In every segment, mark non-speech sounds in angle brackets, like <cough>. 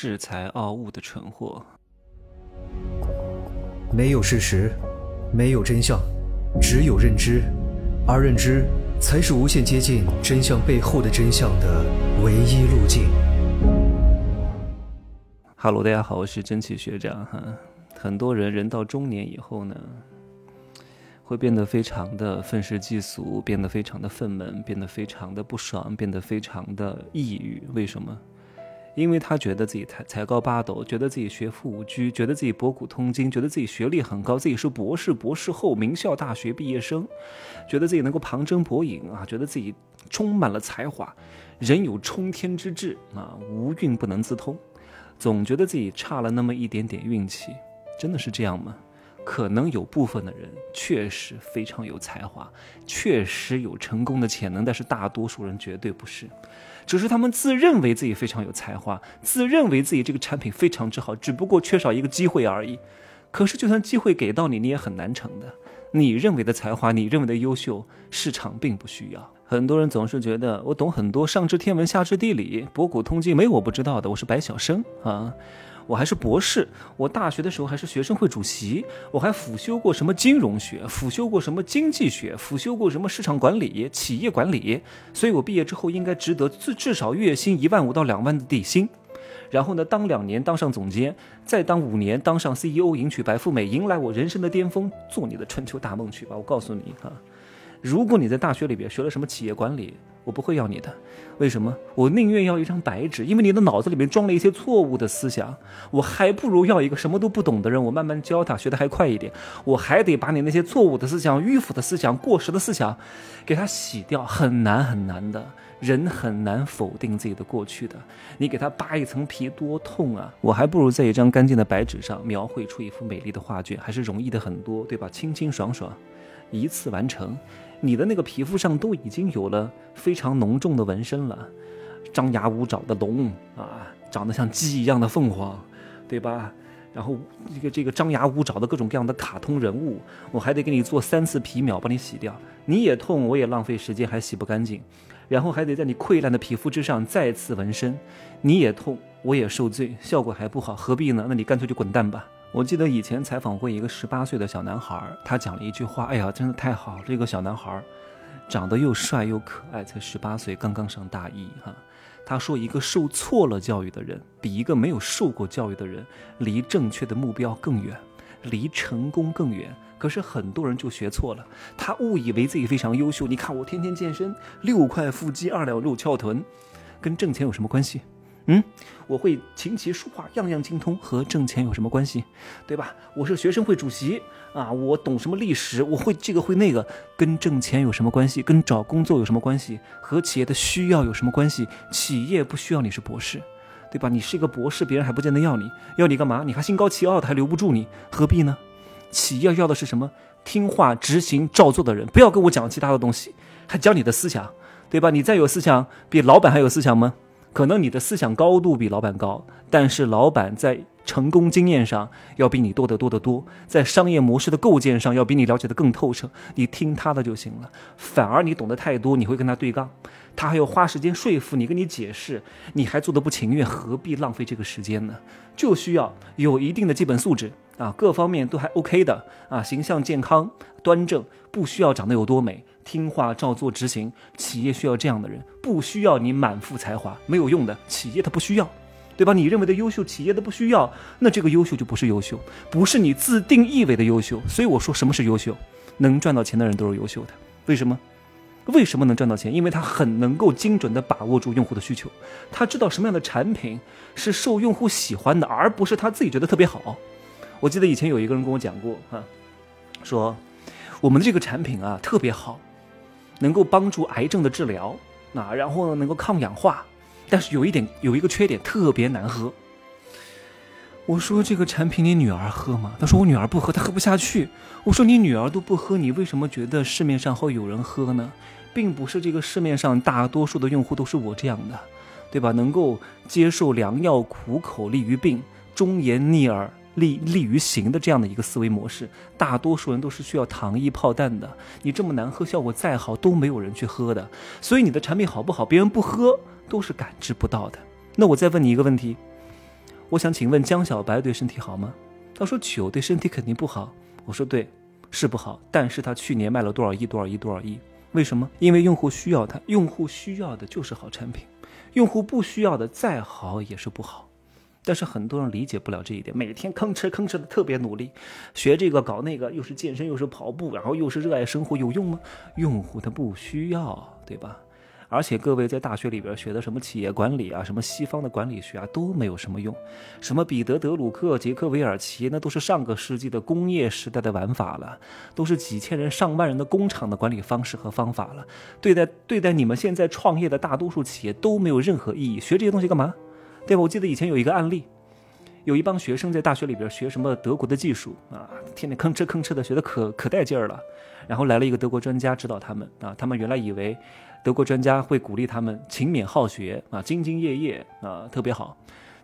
恃才傲物的蠢货。没有事实，没有真相，只有认知，而认知才是无限接近真相背后的真相的唯一路径。哈喽，大家好，我是真气学长哈。很多人人到中年以后呢，会变得非常的愤世嫉俗，变得非常的愤懑，变得非常的不爽，变得非常的抑郁。为什么？因为他觉得自己才才高八斗，觉得自己学富五车，觉得自己博古通今，觉得自己学历很高，自己是博士、博士后、名校大学毕业生，觉得自己能够旁征博引啊，觉得自己充满了才华，人有冲天之志啊，无运不能自通，总觉得自己差了那么一点点运气。真的是这样吗？可能有部分的人确实非常有才华，确实有成功的潜能，但是大多数人绝对不是，只是他们自认为自己非常有才华，自认为自己这个产品非常之好，只不过缺少一个机会而已。可是就算机会给到你，你也很难成的。你认为的才华，你认为的优秀，市场并不需要。很多人总是觉得我懂很多，上知天文，下知地理，博古通今，没我不知道的。我是白晓生啊。我还是博士，我大学的时候还是学生会主席，我还辅修过什么金融学，辅修过什么经济学，辅修过什么市场管理、企业管理，所以我毕业之后应该值得至至少月薪一万五到两万的底薪，然后呢，当两年当上总监，再当五年当上 CEO，迎娶白富美，迎来我人生的巅峰，做你的春秋大梦去吧！我告诉你哈。如果你在大学里边学了什么企业管理，我不会要你的。为什么？我宁愿要一张白纸，因为你的脑子里面装了一些错误的思想。我还不如要一个什么都不懂的人，我慢慢教他，学得还快一点。我还得把你那些错误的思想、迂腐的思想、过时的思想，给他洗掉，很难很难的。人很难否定自己的过去的。你给他扒一层皮，多痛啊！我还不如在一张干净的白纸上描绘出一幅美丽的画卷，还是容易的很多，对吧？清清爽爽，一次完成。你的那个皮肤上都已经有了非常浓重的纹身了，张牙舞爪的龙啊，长得像鸡一样的凤凰，对吧？然后这个这个张牙舞爪的各种各样的卡通人物，我还得给你做三次皮秒帮你洗掉，你也痛，我也浪费时间，还洗不干净，然后还得在你溃烂的皮肤之上再次纹身，你也痛，我也受罪，效果还不好，何必呢？那你干脆就滚蛋吧。我记得以前采访过一个十八岁的小男孩，他讲了一句话：“哎呀，真的太好！这个小男孩长得又帅又可爱，才十八岁，刚刚上大一。”哈，他说：“一个受错了教育的人，比一个没有受过教育的人，离正确的目标更远，离成功更远。可是很多人就学错了，他误以为自己非常优秀。你看我天天健身，六块腹肌，二两肉翘臀，跟挣钱有什么关系？”嗯，我会琴棋书画样样精通，和挣钱有什么关系？对吧？我是学生会主席啊，我懂什么历史，我会这个会那个，跟挣钱有什么关系？跟找工作有什么关系？和企业的需要有什么关系？企业不需要你是博士，对吧？你是一个博士，别人还不见得要你，要你干嘛？你还心高气傲的，还留不住你，何必呢？企业要的是什么？听话、执行、照做的人，不要跟我讲其他的东西，还讲你的思想，对吧？你再有思想，比老板还有思想吗？可能你的思想高度比老板高，但是老板在成功经验上要比你多得多得多，在商业模式的构建上要比你了解的更透彻，你听他的就行了。反而你懂得太多，你会跟他对杠，他还要花时间说服你，跟你解释，你还做的不情愿，何必浪费这个时间呢？就需要有一定的基本素质啊，各方面都还 OK 的啊，形象健康端正，不需要长得有多美。听话照做执行，企业需要这样的人，不需要你满腹才华，没有用的。企业它不需要，对吧？你认为的优秀，企业都不需要，那这个优秀就不是优秀，不是你自定义为的优秀。所以我说，什么是优秀？能赚到钱的人都是优秀的。为什么？为什么能赚到钱？因为他很能够精准地把握住用户的需求，他知道什么样的产品是受用户喜欢的，而不是他自己觉得特别好。我记得以前有一个人跟我讲过，哈，说我们的这个产品啊特别好。能够帮助癌症的治疗，那然后呢能够抗氧化，但是有一点有一个缺点，特别难喝。我说这个产品你女儿喝吗？他说我女儿不喝，她喝不下去。我说你女儿都不喝，你为什么觉得市面上会有人喝呢？并不是这个市面上大多数的用户都是我这样的，对吧？能够接受良药苦口利于病，忠言逆耳。利利于行的这样的一个思维模式，大多数人都是需要糖衣炮弹的。你这么难喝，效果再好都没有人去喝的。所以你的产品好不好，别人不喝都是感知不到的。那我再问你一个问题：我想请问江小白对身体好吗？他说酒对身体肯定不好。我说对，是不好，但是他去年卖了多少亿多少亿多少亿？为什么？因为用户需要它，用户需要的就是好产品，用户不需要的再好也是不好。但是很多人理解不了这一点，每天吭哧吭哧的特别努力，学这个搞那个，又是健身又是跑步，然后又是热爱生活，有用吗？用户他不需要，对吧？而且各位在大学里边学的什么企业管理啊，什么西方的管理学啊，都没有什么用。什么彼得德鲁克、杰克韦尔奇，那都是上个世纪的工业时代的玩法了，都是几千人、上万人的工厂的管理方式和方法了。对待对待你们现在创业的大多数企业都没有任何意义。学这些东西干嘛？对吧？我记得以前有一个案例，有一帮学生在大学里边学什么德国的技术啊，天天吭哧吭哧的学的可可带劲儿了。然后来了一个德国专家指导他们啊，他们原来以为。德国专家会鼓励他们勤勉好学啊，兢兢业业啊，特别好。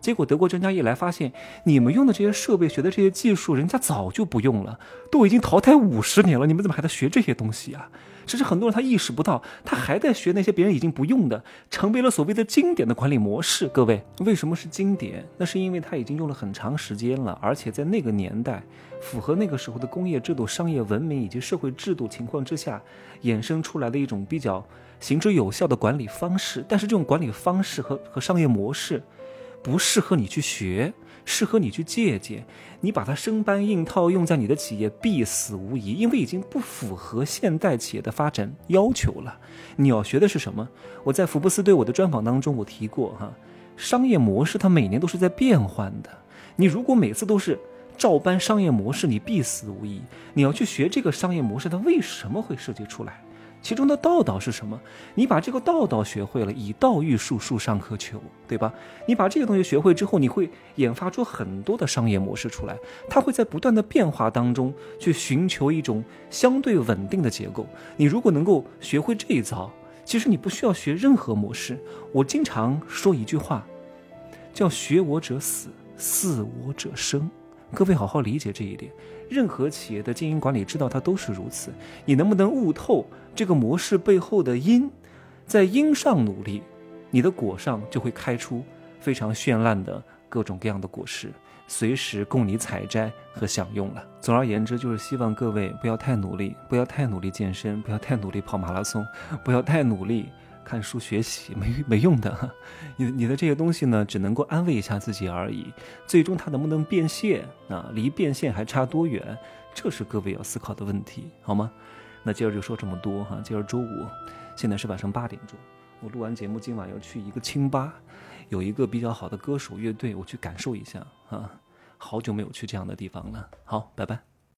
结果德国专家一来，发现你们用的这些设备、学的这些技术，人家早就不用了，都已经淘汰五十年了。你们怎么还在学这些东西啊？其实很多人他意识不到，他还在学那些别人已经不用的，成为了所谓的经典的管理模式。各位，为什么是经典？那是因为他已经用了很长时间了，而且在那个年代，符合那个时候的工业制度、商业文明以及社会制度情况之下，衍生出来的一种比较行之有效的管理方式。但是这种管理方式和和商业模式，不适合你去学。适合你去借鉴，你把它生搬硬套用在你的企业必死无疑，因为已经不符合现代企业的发展要求了。你要学的是什么？我在福布斯对我的专访当中我提过哈，商业模式它每年都是在变换的。你如果每次都是照搬商业模式，你必死无疑。你要去学这个商业模式，它为什么会设计出来？其中的道道是什么？你把这个道道学会了，以道育树，树上可求，对吧？你把这个东西学会之后，你会研发出很多的商业模式出来，它会在不断的变化当中去寻求一种相对稳定的结构。你如果能够学会这一招，其实你不需要学任何模式。我经常说一句话，叫“学我者死，似我者生”。各位好好理解这一点。任何企业的经营管理之道，它都是如此。你能不能悟透这个模式背后的因，在因上努力，你的果上就会开出非常绚烂的各种各样的果实，随时供你采摘和享用了。总而言之，就是希望各位不要太努力，不要太努力健身，不要太努力跑马拉松，不要太努力。看书学习没 <laughs> 没用的，<laughs> 你你的这些东西呢，只能够安慰一下自己而已。最终它能不能变现啊？离变现还差多远？这是各位要思考的问题，好吗？那今儿就说这么多哈。今儿周五，现在是晚上八点钟，我录完节目，今晚要去一个清吧，有一个比较好的歌手乐队，我去感受一下啊。好久没有去这样的地方了。好，拜拜。